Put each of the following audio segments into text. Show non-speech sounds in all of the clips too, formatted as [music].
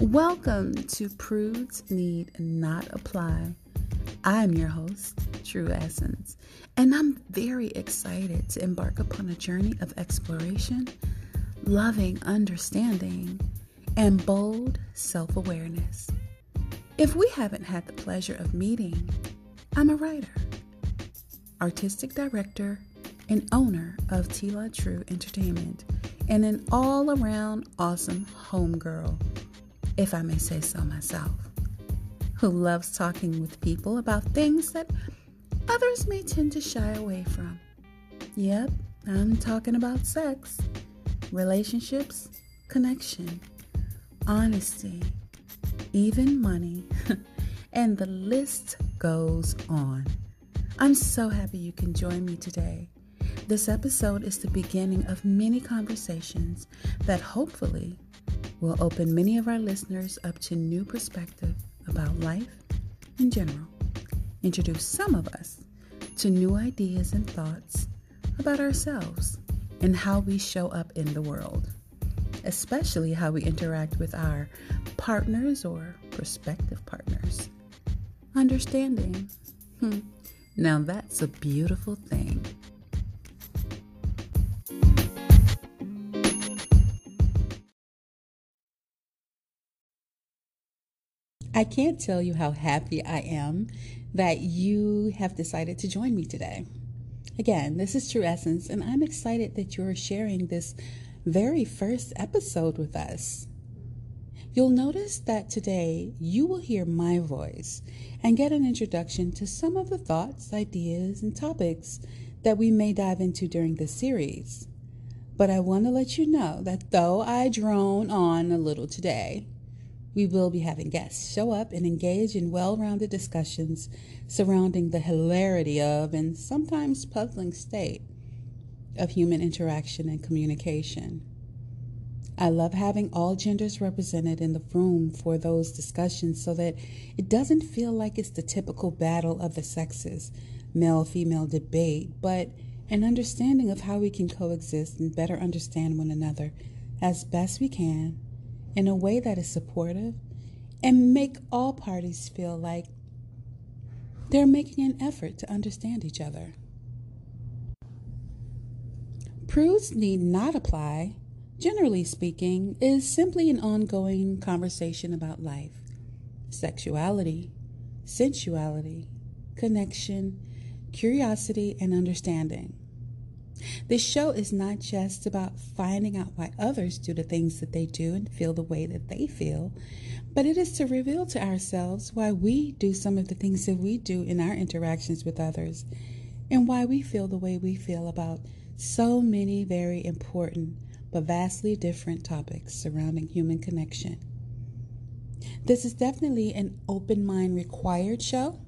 Welcome to Prudes Need Not Apply. I'm your host, TRU Essence, and I'm very excited to embark upon a journey of exploration, loving understanding, and bold self awareness. If we haven't had the pleasure of meeting, I'm a writer, artistic director, and owner of Telah True Entertainment, and an all around awesome homegirl if I may say so myself, who loves talking with people about things that others may tend to shy away from. Yep, I'm talking about sex, relationships, connection, honesty, even money, [laughs] and the list goes on. I'm so happy you can join me today. This episode is the beginning of many conversations that hopefully will open many of our listeners up to new perspective about life in general, introduce some of us to new ideas and thoughts about ourselves and how we show up in the world, especially how we interact with our partners or prospective partners. Understanding. Hmm. Now that's a beautiful thing. I can't tell you how happy I am that you have decided to join me today. Again, this is TRU Essence, and I'm excited that you're sharing this very first episode with us. You'll notice that today you will hear my voice and get an introduction to some of the thoughts, ideas, and topics that we may dive into during this series. But I want to let you know that though I drone on a little today, we will be having guests show up and engage in well rounded discussions surrounding the hilarity of and sometimes puzzling state of human interaction and communication. I love having all genders represented in the room for those discussions so that it doesn't feel like it's the typical battle of the sexes, male female debate, but an understanding of how we can coexist and better understand one another as best we can in a way that is supportive and make all parties feel like they're making an effort to understand each other. Prudes need not apply, generally speaking, is simply an ongoing conversation about life, sexuality, sensuality, connection, curiosity, and understanding. This show is not just about finding out why others do the things that they do and feel the way that they feel, but it is to reveal to ourselves why we do some of the things that we do in our interactions with others and why we feel the way we feel about so many very important but vastly different topics surrounding human connection. This is definitely an open mind required show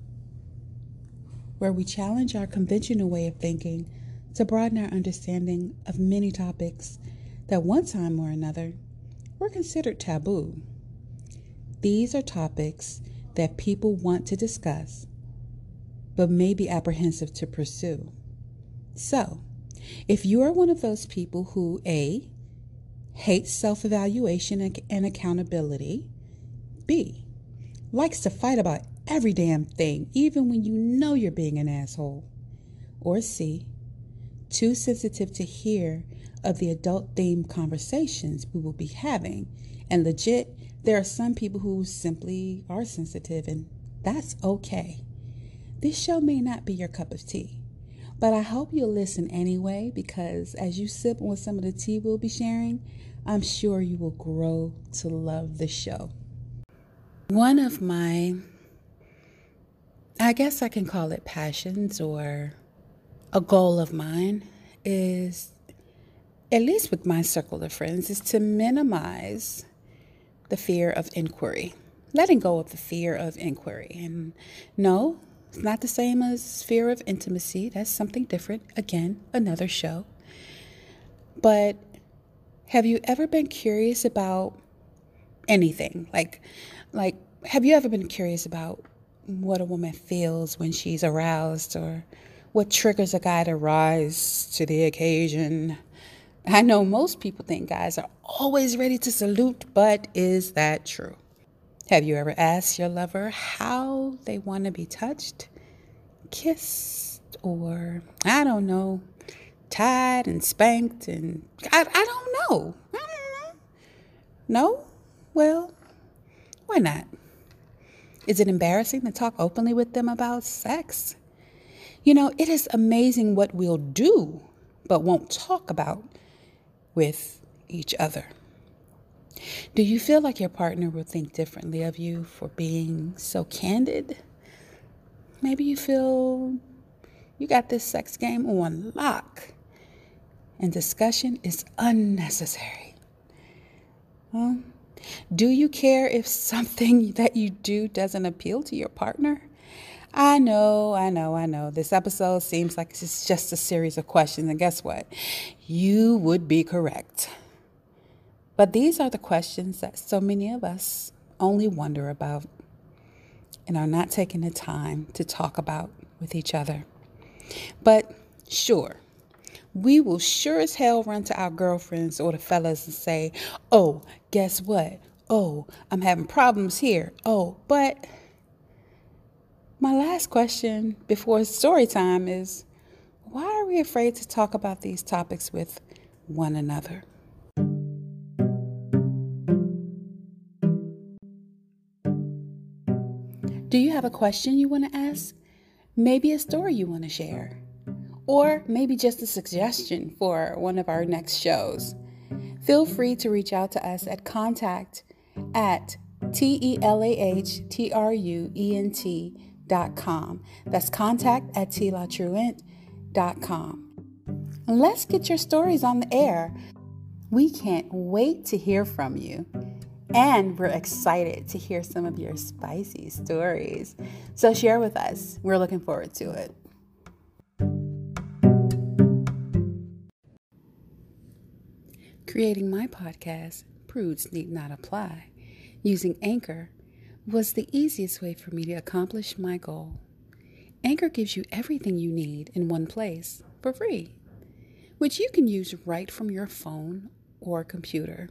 where we challenge our conventional way of thinking to broaden our understanding of many topics that one time or another were considered taboo. These are topics that people want to discuss, but may be apprehensive to pursue. So, if you are one of those people who A, hates self evaluation and accountability, B, likes to fight about every damn thing, even when you know you're being an asshole, or C, too sensitive to hear of the adult themed conversations we will be having. And legit, there are some people who simply are sensitive, and that's okay. This show may not be your cup of tea, but I hope you'll listen anyway because as you sip on some of the tea we'll be sharing, I'm sure you will grow to love the show. One of my, I guess I can call it passions or a goal of mine is, at least with my circle of friends, is to minimize the fear of inquiry, letting go of the fear of inquiry. And no, it's not the same as fear of intimacy. That's something different. Again, another show. But have you ever been curious about anything. Like, like, have you ever been curious about what a woman feels when she's aroused or what triggers a guy to rise to the occasion? I know most people think guys are always ready to salute, but is that true? Have you ever asked your lover how they want to be touched, kissed, or I don't know, tied and spanked? And I, I don't know. Don't know. No? Well, why not? Is it embarrassing to talk openly with them about sex? You know, it is amazing what we'll do, but won't talk about with each other. Do you feel like your partner will think differently of you for being so candid? Maybe you feel you got this sex game on lock and discussion is unnecessary. Well, do you care if something [laughs] that you do doesn't appeal to your partner? I know, I know, I know. This episode seems like it's just a series of questions, and guess what? You would be correct. But these are the questions that so many of us only wonder about and are not taking the time to talk about with each other. But sure, we will sure as hell run to our girlfriends or the fellas and say, oh, guess what? Oh, I'm having problems here. Oh, but my last question before story time is why are we afraid to talk about these topics with one another? Do you have a question you want to ask? Maybe a story you want to share? Or maybe just a suggestion for one of our next shows? Feel free to reach out to us at contact at T E L A H T R U E N T dot com. That's contact at dot com. Let's get your stories on the air. We can't wait to hear from you. And we're excited to hear some of your spicy stories. So share with us. We're looking forward to it. Creating my podcast, Prudes Need Not Apply, using Anchor was the easiest way for me to accomplish my goal. Anchor gives you everything you need in one place for free, which you can use right from your phone or computer.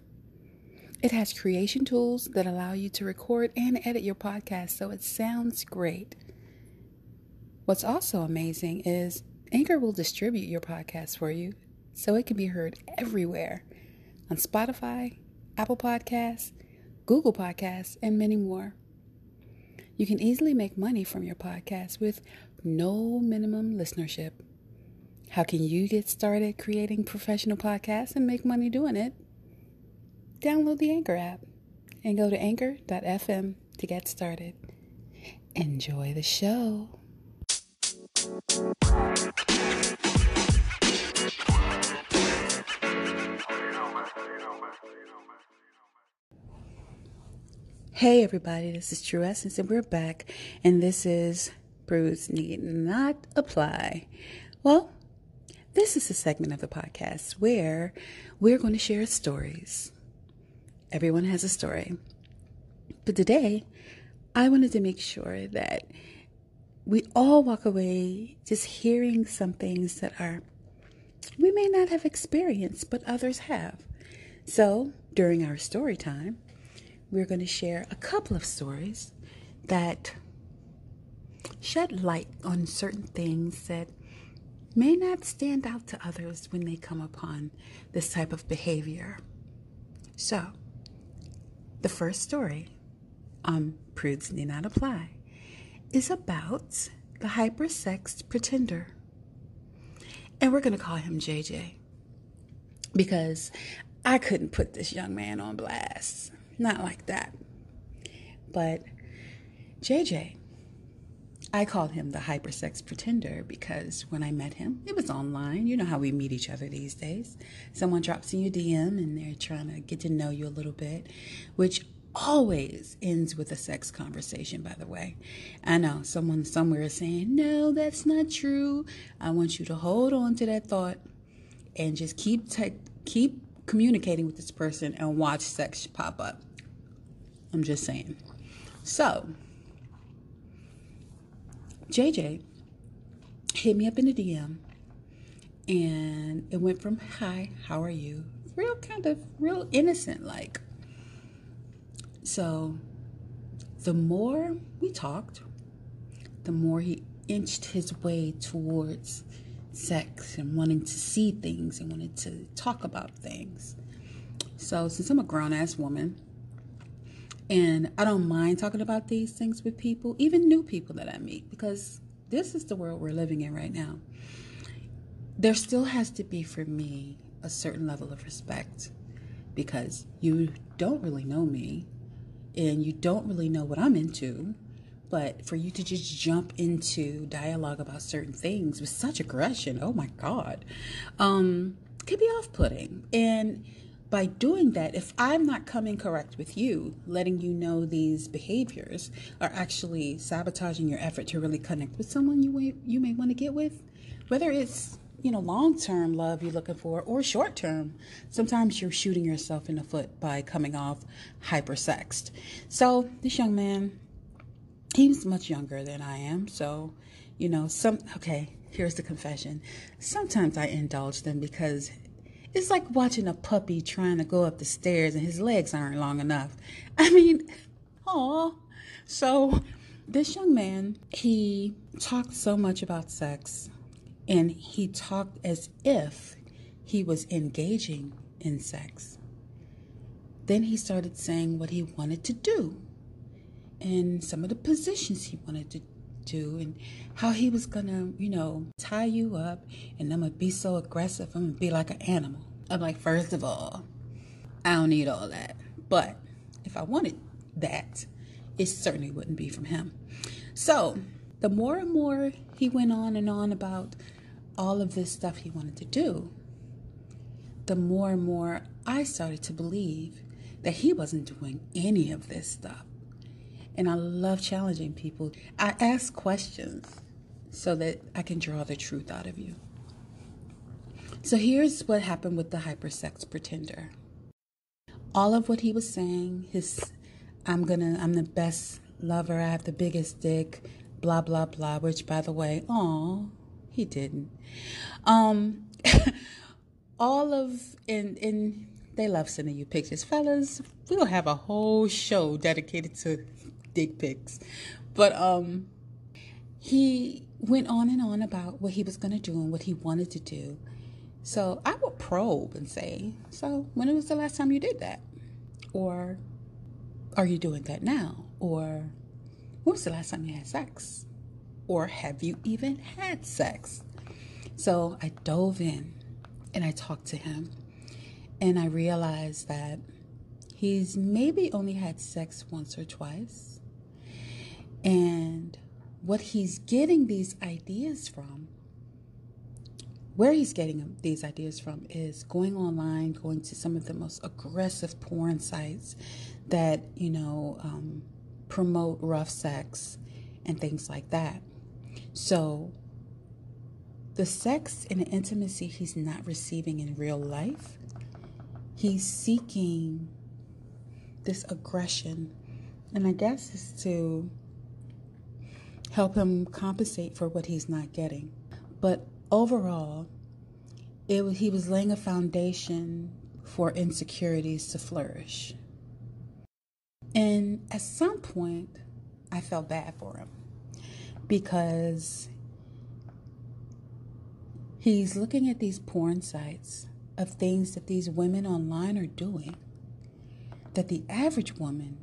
It has creation tools that allow you to record and edit your podcast so it sounds great. What's also amazing is Anchor will distribute your podcast for you so it can be heard everywhere on Spotify, Apple Podcasts, Google Podcasts, and many more. You can easily make money from your podcast with no minimum listenership. How can you get started creating professional podcasts and make money doing it? Download the Anchor app and go to anchor.fm to get started. Enjoy the show. Hey everybody, this is TRU Essence and we're back and this is Prudes Need Not Apply. Well, this is a segment of the podcast where we're going to share stories Everyone has a story. But today, I wanted to make sure that we all walk away just hearing some things that are we may not have experienced, but others have. So, during our story time, we're going to share a couple of stories that shed light on certain things that may not stand out to others when they come upon this type of behavior. So, the first story on Prudes Need Not Apply is about the hypersexed pretender. And we're going to call him JJ because I couldn't put this young man on blast. Not like that. But JJ I called him the hypersex pretender because when I met him, it was online. You know how we meet each other these days. Someone drops in your DM and they're trying to get to know you a little bit, which always ends with a sex conversation, by the way. I know someone somewhere is saying, no, that's not true. I want you to hold on to that thought and just keep te- keep communicating with this person and watch sex pop up. I'm just saying. So, JJ hit me up in the DM and it went from hi, how are you? Real kind of real innocent like. So, the more we talked, the more he inched his way towards sex and wanting to see things and wanted to talk about things. So, since I'm a grown ass woman and I don't mind talking about these things with people, even new people that I meet, because this is the world we're living in right now, there still has to be for me a certain level of respect because you don't really know me and you don't really know what I'm into. But for you to just jump into dialogue about certain things with such aggression, oh my God, um, could be off putting. And by doing that, if I'm not coming correct with you, letting you know these behaviors are actually sabotaging your effort to really connect with someone you may, you may want to get with, whether it's you know long term love you're looking for or short term, sometimes you're shooting yourself in the foot by coming off hypersexed. So this young man, he's much younger than I am, so you know some okay. Here's the confession. Sometimes I indulge them because it's like watching a puppy trying to go up the stairs and his legs aren't long enough. [laughs] I mean, oh. So this young man, he talked so much about sex and he talked as if he was engaging in sex. Then he started saying what he wanted to do and some of the positions he wanted to do and how he was gonna, you know, tie you up and I'm gonna be so aggressive, I'm gonna be like an animal. I'm like, first of all, I don't need all that. But if I wanted that, it certainly wouldn't be from him. So the more and more he went on and on about all of this stuff he wanted to do, the more and more I started to believe that he wasn't doing any of this stuff. And I love challenging people. I ask questions so that I can draw the truth out of you. So here's what happened with the hypersex pretender. All of what he was saying, his I'm gonna I'm the best lover, I have the biggest dick, blah blah blah, which by the way, oh, he didn't. Um [laughs] all of and and they love sending you pictures. Fellas, we'll have a whole show dedicated to dick pics. But um he went on and on about what he was going to do and what he wanted to do. So I would probe and say, So when was the last time you did that? Or are you doing that now? Or when was the last time you had sex? Or have you even had sex? So I dove in and I talked to him and I realized that he's maybe only had sex once or twice and what he's getting these ideas from, where he's getting these ideas from is going online, going to some of the most aggressive porn sites that, you know, um, promote rough sex and things like that. So, the sex and the intimacy he's not receiving in real life, he's seeking this aggression. And I guess is to help him compensate for what he's not getting. But overall, it was, he was laying a foundation for insecurities to flourish. And at some point, I felt bad for him because he's looking at these porn sites of things that these women online are doing that the average woman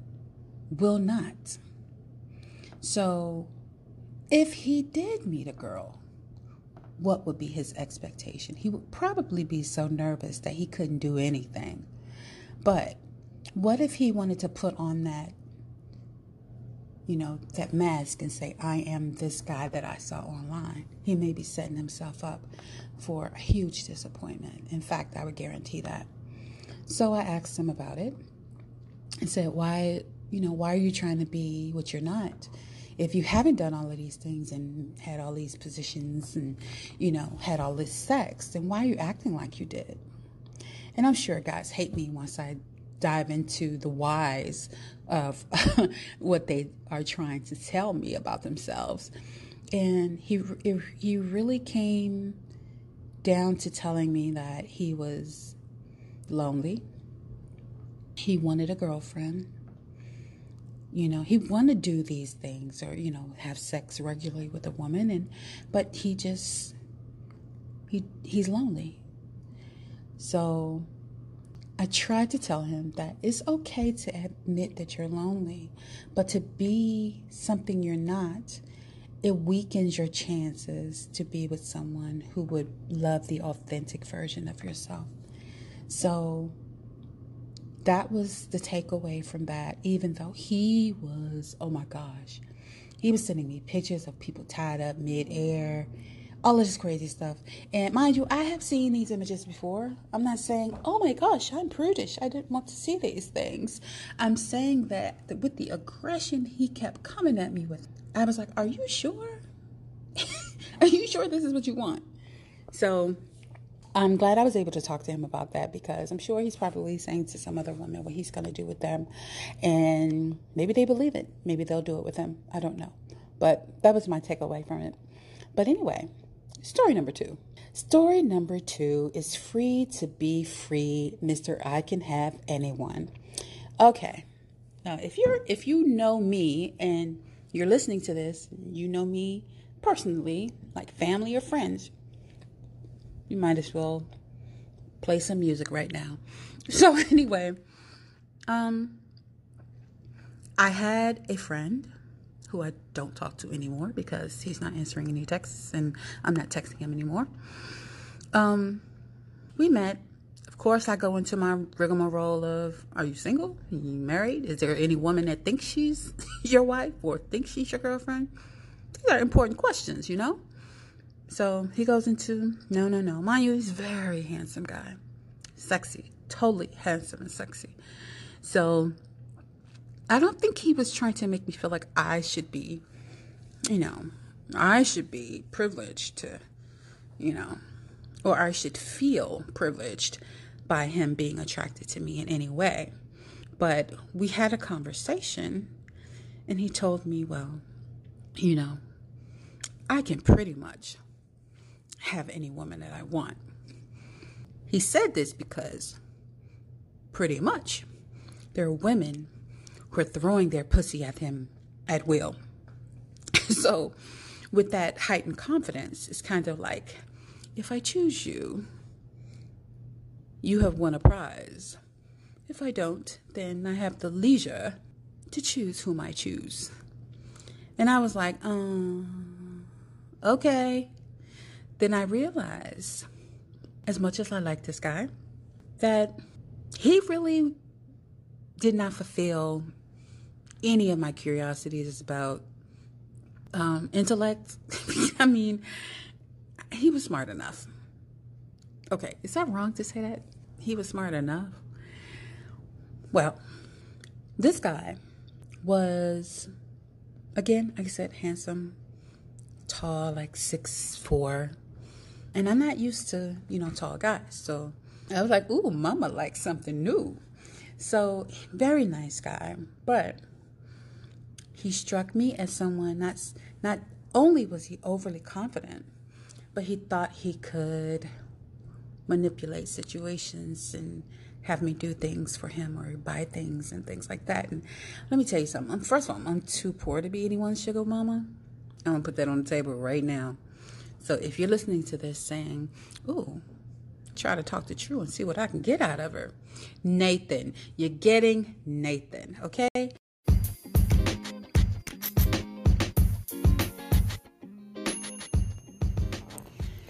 will not. So if he did meet a girl, what would be his expectation? He would probably be so nervous that he couldn't do anything. But what if he wanted to put on that, you know, that mask and say, I am this guy that I saw online? He may be setting himself up for a huge disappointment. In fact, I would guarantee that. So I asked him about it and said, Why, you know, why are you trying to be what you're not? If you haven't done all of these things and had all these positions and, you know, had all this sex, then why are you acting like you did? And I'm sure guys hate me once I dive into the whys of [laughs] what they are trying to tell me about themselves. And he he really came down to telling me that he was lonely. He wanted a girlfriend. You know, he wanted to do these things or, you know, have sex regularly with a woman and but he just he he's lonely. So I tried to tell him that it's okay to admit that you're lonely, but to be something you're not, it weakens your chances to be with someone who would love the authentic version of yourself. So that was the takeaway from that, even though he was, oh my gosh, he was sending me pictures of people tied up midair all of this crazy stuff. And mind you, I have seen these images before. I'm not saying, oh my gosh, I'm prudish. I didn't want to see these things. I'm saying that, that with the aggression he kept coming at me with, I was like, are you sure? [laughs] are you sure this is what you want? So I'm glad I was able to talk to him about that because I'm sure he's probably saying to some other woman what he's going to do with them. And maybe they believe it. Maybe they'll do it with him. I don't know. But that was my takeaway from it. But anyway, Story number two. Story number two is free to be free, Mr. I can have anyone. Okay. Now, if you're if you know me and you're listening to this, you know me personally, like family or friends, you might as well play some music right now. [laughs] So anyway, um I had a friend who I don't talk to anymore because he's not answering any texts and I'm not texting him anymore. Um, we met. Of course, I go into my rigmarole of Are you single? Are you married? Is there any woman that thinks she's [laughs] your wife or thinks she's your girlfriend? These are important questions, you know? So he goes into no, no, no. Mind you, he's very handsome guy, sexy, totally handsome and sexy. So I don't think he was trying to make me feel like I should be, you know, I should be privileged to, you know, or I should feel privileged by him being attracted to me in any way. But we had a conversation and he told me, well, you know, I can pretty much have any woman that I want. He said this because pretty much there are women who are throwing their pussy at him at will. [laughs] so, with that heightened confidence, it's kind of like if I choose you, you have won a prize. If I don't, then I have the leisure to choose whom I choose. And I was like, um, okay. Then I realized, as much as I like this guy, that he really did not fulfill any of my curiosities about um, intellect. [laughs] I mean, he was smart enough. Okay, is that wrong to say that? He was smart enough. Well, this guy was, again, like I said, handsome, tall, like six four, and I'm not used to you know tall guys, so I was like, "Ooh, Mama likes something new." So very nice guy, but he struck me as someone that's not only was he overly confident, but he thought he could manipulate situations and have me do things for him or buy things and things like that. And let me tell you something. First of all, I'm too poor to be anyone's sugar mama. I'm gonna put that on the table right now. So if you're listening to this saying, "Ooh," try to talk to TRU and see what I can get out of her. Nathan, you're getting Nathan, okay?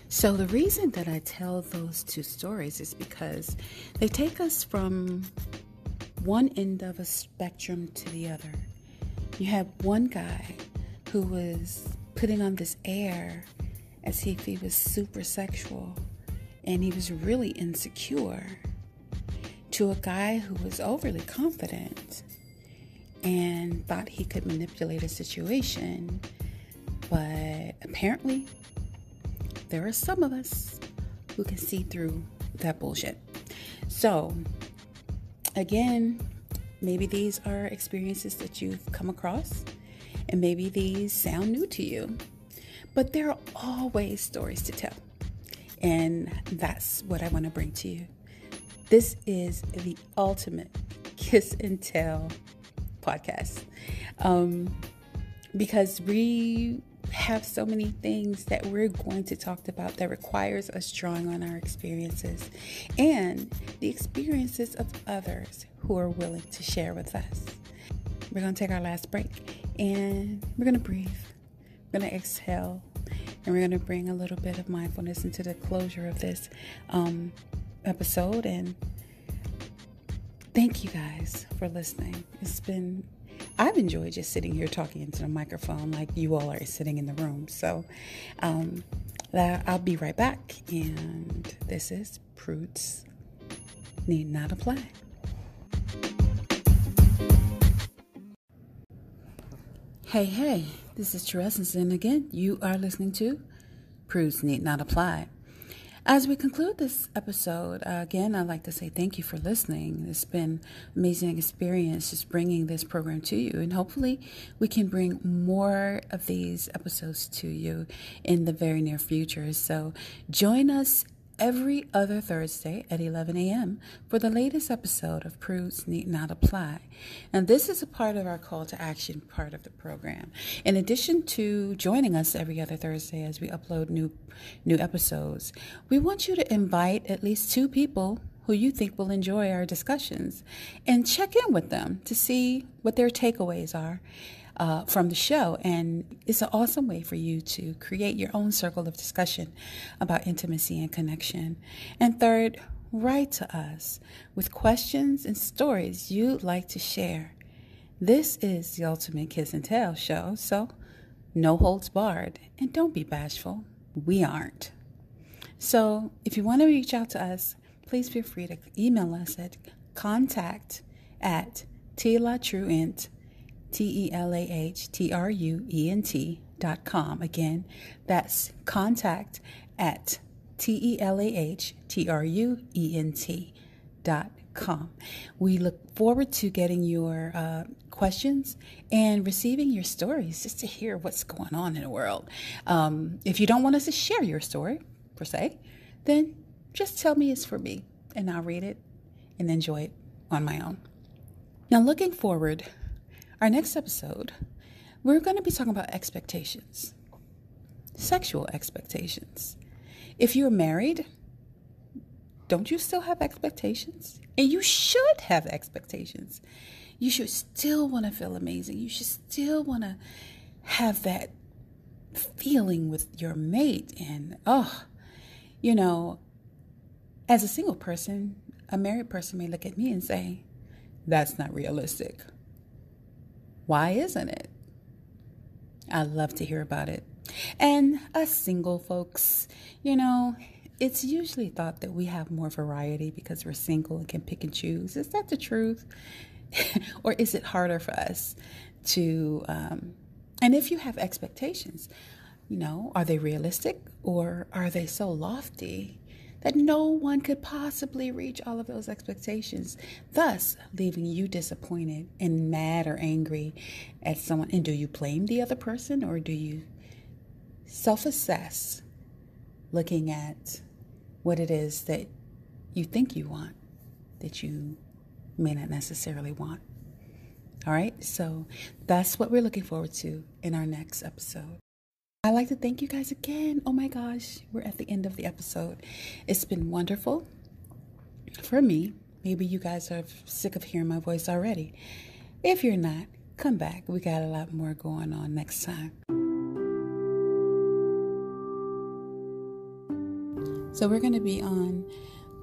So, the reason that I tell those two stories is because they take us from one end of a spectrum to the other. You have one guy who was putting on this air as if he was super sexual and he was really insecure, to a guy who was overly confident and thought he could manipulate a situation, but apparently there are some of us who can see through that bullshit. So, again, maybe these are experiences that you've come across, and maybe these sound new to you. But there are always stories to tell. And that's what I want to bring to you. This is the ultimate kiss and tell podcast. Um, because we have so many things that we're going to talk about that requires us drawing on our experiences and the experiences of others who are willing to share with us. We're going to take our last break and we're going to breathe. Going to exhale and we're going to bring a little bit of mindfulness into the closure of this um, episode. And thank you guys for listening. It's been I've enjoyed just sitting here talking into the microphone like you all are sitting in the room. So um, I'll be right back. And this is Prudes Need Not Apply. Hey, hey, this is Therese, and again, you are listening to Prudes Need Not Apply. As we conclude this episode, uh, again, I'd like to say thank you for listening. It's been an amazing experience just bringing this program to you, and hopefully, we can bring more of these episodes to you in the very near future. So, join us every other Thursday at 11 a.m. for the latest episode of Prudes Need Not Apply. And this is a part of our call to action part of the program. In addition to joining us every other Thursday as we upload new new episodes, we want you to invite at least two people who you think will enjoy our discussions and check in with them to see what their takeaways are uh, from the show. And it's an awesome way for you to create your own circle of discussion about intimacy and connection. And third, write to us with questions and stories you'd like to share. This is the Ultimate Kiss and Tell show, so no holds barred. And don't be bashful. We aren't. So if you want to reach out to us, please feel free to email us at contact at telahtruent.com T E L A H T R U E N T dot com. Again, that's contact at T E L A H T R U E N T dot com. We look forward to getting your uh, questions and receiving your stories just to hear what's going on in the world. Um, if you don't want us to share your story, per se, then just tell me it's for me and I'll read it and enjoy it on my own. Now, looking forward our next episode, we're going to be talking about expectations, sexual expectations. If you're married, don't you still have expectations? And you should have expectations. You should still want to feel amazing. You should still want to have that feeling with your mate. And, oh, you know, as a single person, a married person may look at me and say, that's not realistic. Why isn't it? I'd love to hear about it. And us single folks, you know, it's usually thought that we have more variety because we're single and can pick and choose. Is that the truth? [laughs] or is it harder for us to, um, and if you have expectations, you know, are they realistic or are they so lofty that no one could possibly reach all of those expectations, thus leaving you disappointed and mad or angry at someone. And do you blame the other person or do you self assess looking at what it is that you think you want that you may not necessarily want? All right, so that's what we're looking forward to in our next episode. I'd like to thank you guys again. Oh my gosh, we're at the end of the episode. It's been wonderful for me. Maybe you guys are sick of hearing my voice already. If you're not, come back. We got a lot more going on next time. So, we're going to be on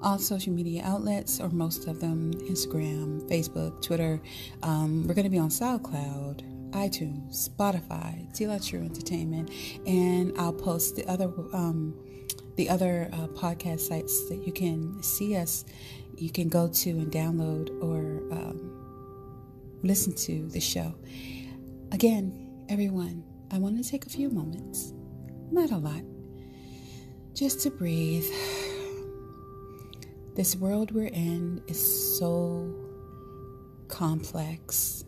all social media outlets, or most of them Instagram, Facebook, Twitter. Um, we're going to be on SoundCloud, iTunes, Spotify, Telah True Entertainment, and I'll post the other um, the other uh, podcast sites that you can see us. You can go to and download or um, listen to the show. Again, everyone, I want to take a few moments, not a lot, just to breathe. This world we're in is so complex.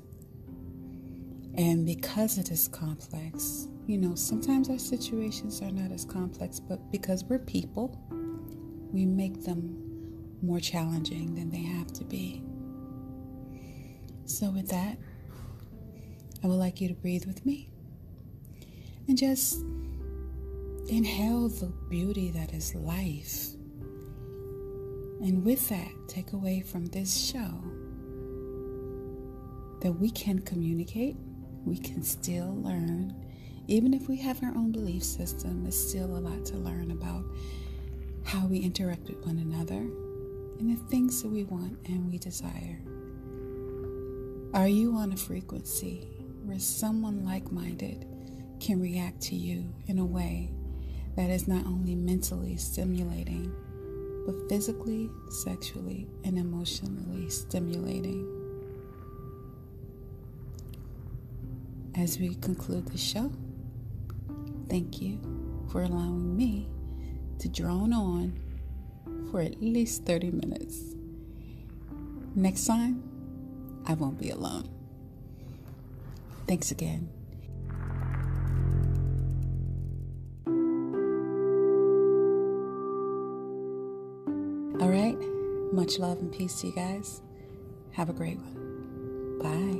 And because it is complex, you know, sometimes our situations are not as complex, but because we're people, we make them more challenging than they have to be. So, with that, I would like you to breathe with me and just inhale the beauty that is life. And with that, take away from this show that we can communicate, we can still learn. Even if we have our own belief system, there's still a lot to learn about how we interact with one another and the things that we want and we desire. Are you on a frequency where someone like minded can react to you in a way that is not only mentally stimulating, but physically, sexually, and emotionally stimulating? As we conclude the show, thank you for allowing me to drone on for at least 30 minutes. Next time, I won't be alone. Thanks again. All right. Much love and peace to you guys. Have a great one. Bye.